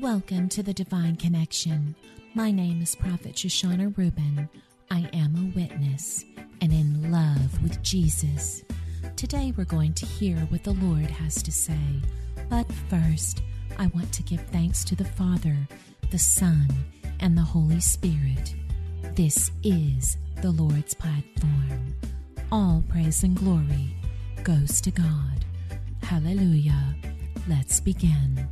Welcome to the Divine Connection. My name is Prophet Shoshana Rubin. I am a witness and in love with Jesus. Today we're going to hear what the Lord has to say. But first, I want to give thanks to the Father, the Son, and the Holy Spirit. This is the Lord's platform. All praise and glory goes to God. Hallelujah. Let's begin.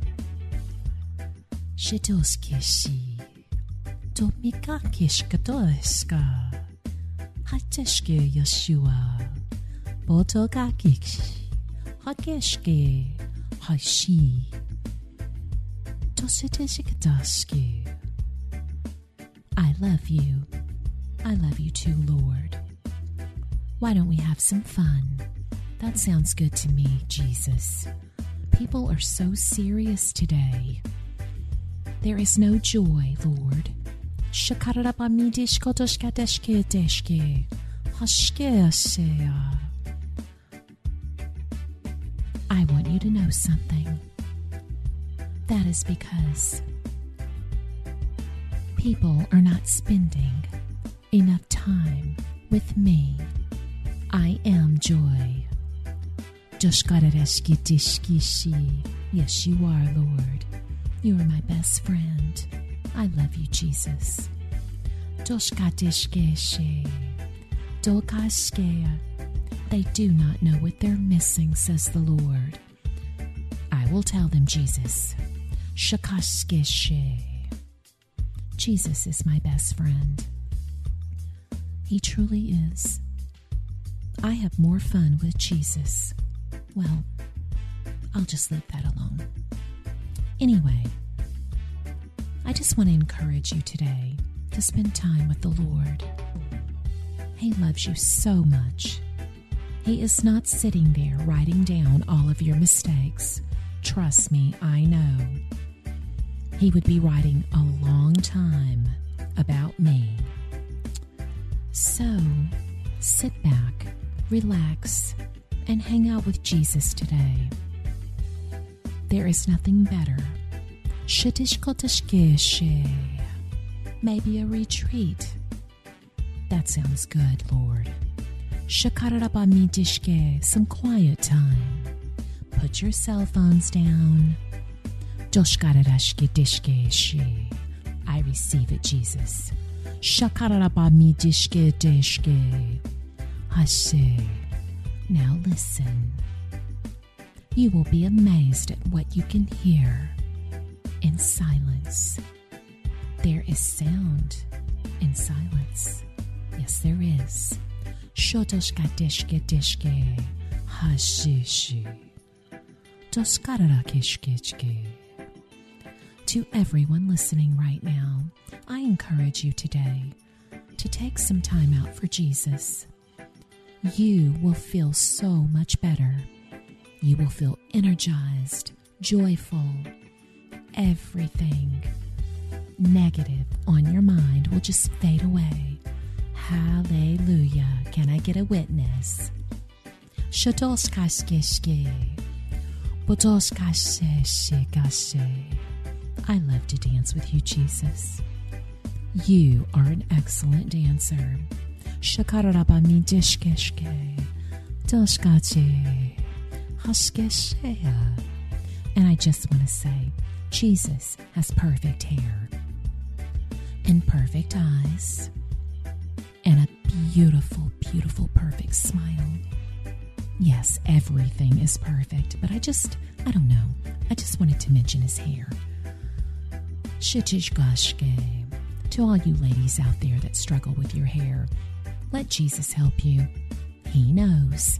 Shitoskishi. Tomikakishkatoeska. Hateshke Yeshua. Botogakish. Hakeshke. Hashi. Tositishikataski. I love you. I love you too, Lord. Why don't we have some fun? That sounds good to me, Jesus. People are so serious today. There is no joy, Lord. I want you to know something. That is because people are not spending enough time with me. I am joy. Yes, you are, Lord. You are my best friend. I love you, Jesus. They do not know what they're missing, says the Lord. I will tell them, Jesus. Jesus is my best friend. He truly is. I have more fun with Jesus. Well, I'll just leave that alone. Anyway, I just want to encourage you today to spend time with the Lord. He loves you so much. He is not sitting there writing down all of your mistakes. Trust me, I know. He would be writing a long time about me. So, sit back, relax, and hang out with Jesus today. There is nothing better. Maybe a retreat. That sounds good, Lord. Some quiet time. Put your cell phones down. I receive it, Jesus. Now listen. You will be amazed at what you can hear in silence. There is sound in silence. Yes, there is. Shotoshkateshke deshke hashishi. Toskarara To everyone listening right now, I encourage you today to take some time out for Jesus. You will feel so much better. You will feel energized, joyful. Everything negative on your mind will just fade away. Hallelujah. Can I get a witness? I love to dance with you, Jesus. You are an excellent dancer. And I just want to say, Jesus has perfect hair and perfect eyes and a beautiful, beautiful, perfect smile. Yes, everything is perfect, but I just, I don't know. I just wanted to mention his hair. Shitishgashke. To all you ladies out there that struggle with your hair, let Jesus help you. He knows.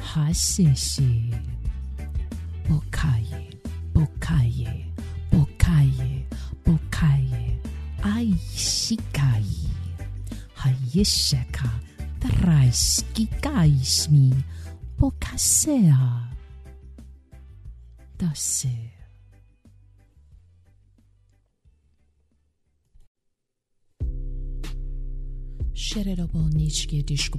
Hashishi. Bokaye, bokaye, bokaye, bokaye. Aishikaye. Hayesheka. Traiskikaismi. Pokasea. Dase. شعر را با نیچگی دیشکو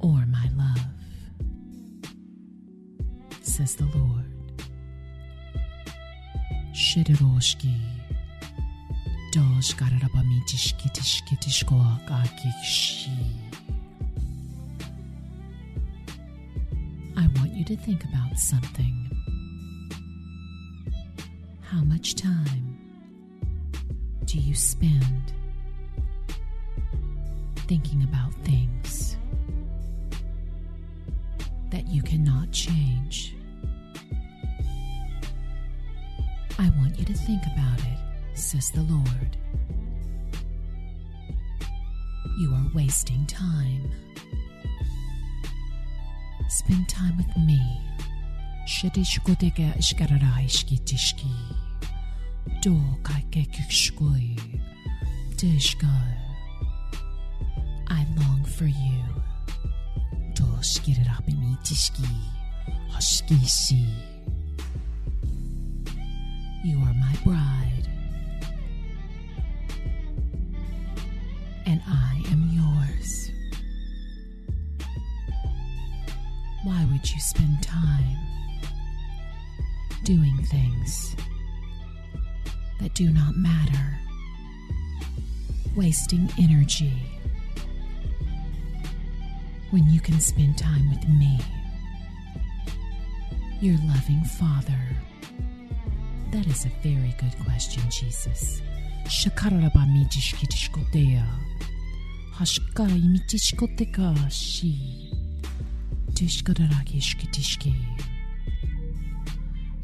or my love? Says the Lord. Shidoroshki. Dosh I want you to think about something. How much time do you spend thinking about things that you cannot change? I want you to think about it says the Lord. You are wasting time. Spend time with me. Shadishkodega ishkararaishkitishki. Do kaikekukshkoi. Dishko. I long for you. Do shkirarapinitishki. Hoshkishi. You are my bride. and I am yours. Why would you spend time doing things that do not matter, wasting energy when you can spend time with me, your loving Father? That is a very good question, Jesus.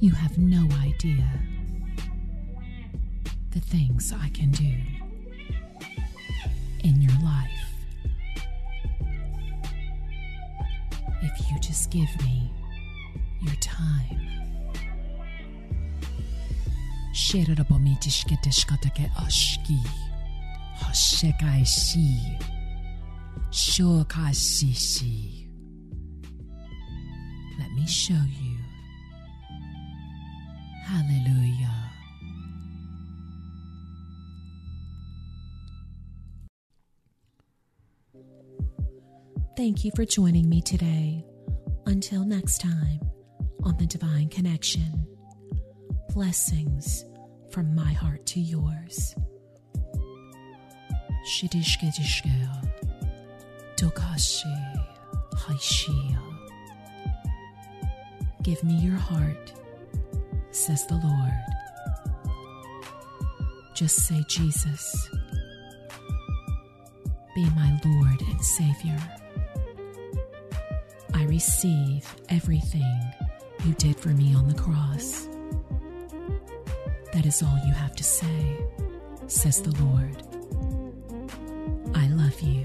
You have no idea the things I can do in your life. If you just give me your time. Sherabomitisketeshkatake ashki. Hoshekai shi. Shokai shishi. Let me show you. Hallelujah. Thank you for joining me today. Until next time on The Divine Connection, blessings from my heart to yours. Shidishkedishkea, Dokashi, Haishia. Give me your heart, says the Lord. Just say, Jesus, be my Lord and Savior. Receive everything you did for me on the cross. That is all you have to say, says the Lord. I love you.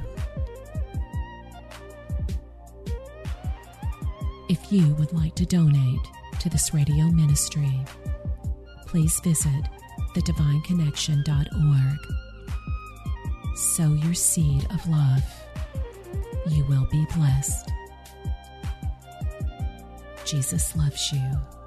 If you would like to donate to this radio ministry, please visit thedivineconnection.org. Sow your seed of love. You will be blessed. Jesus loves you.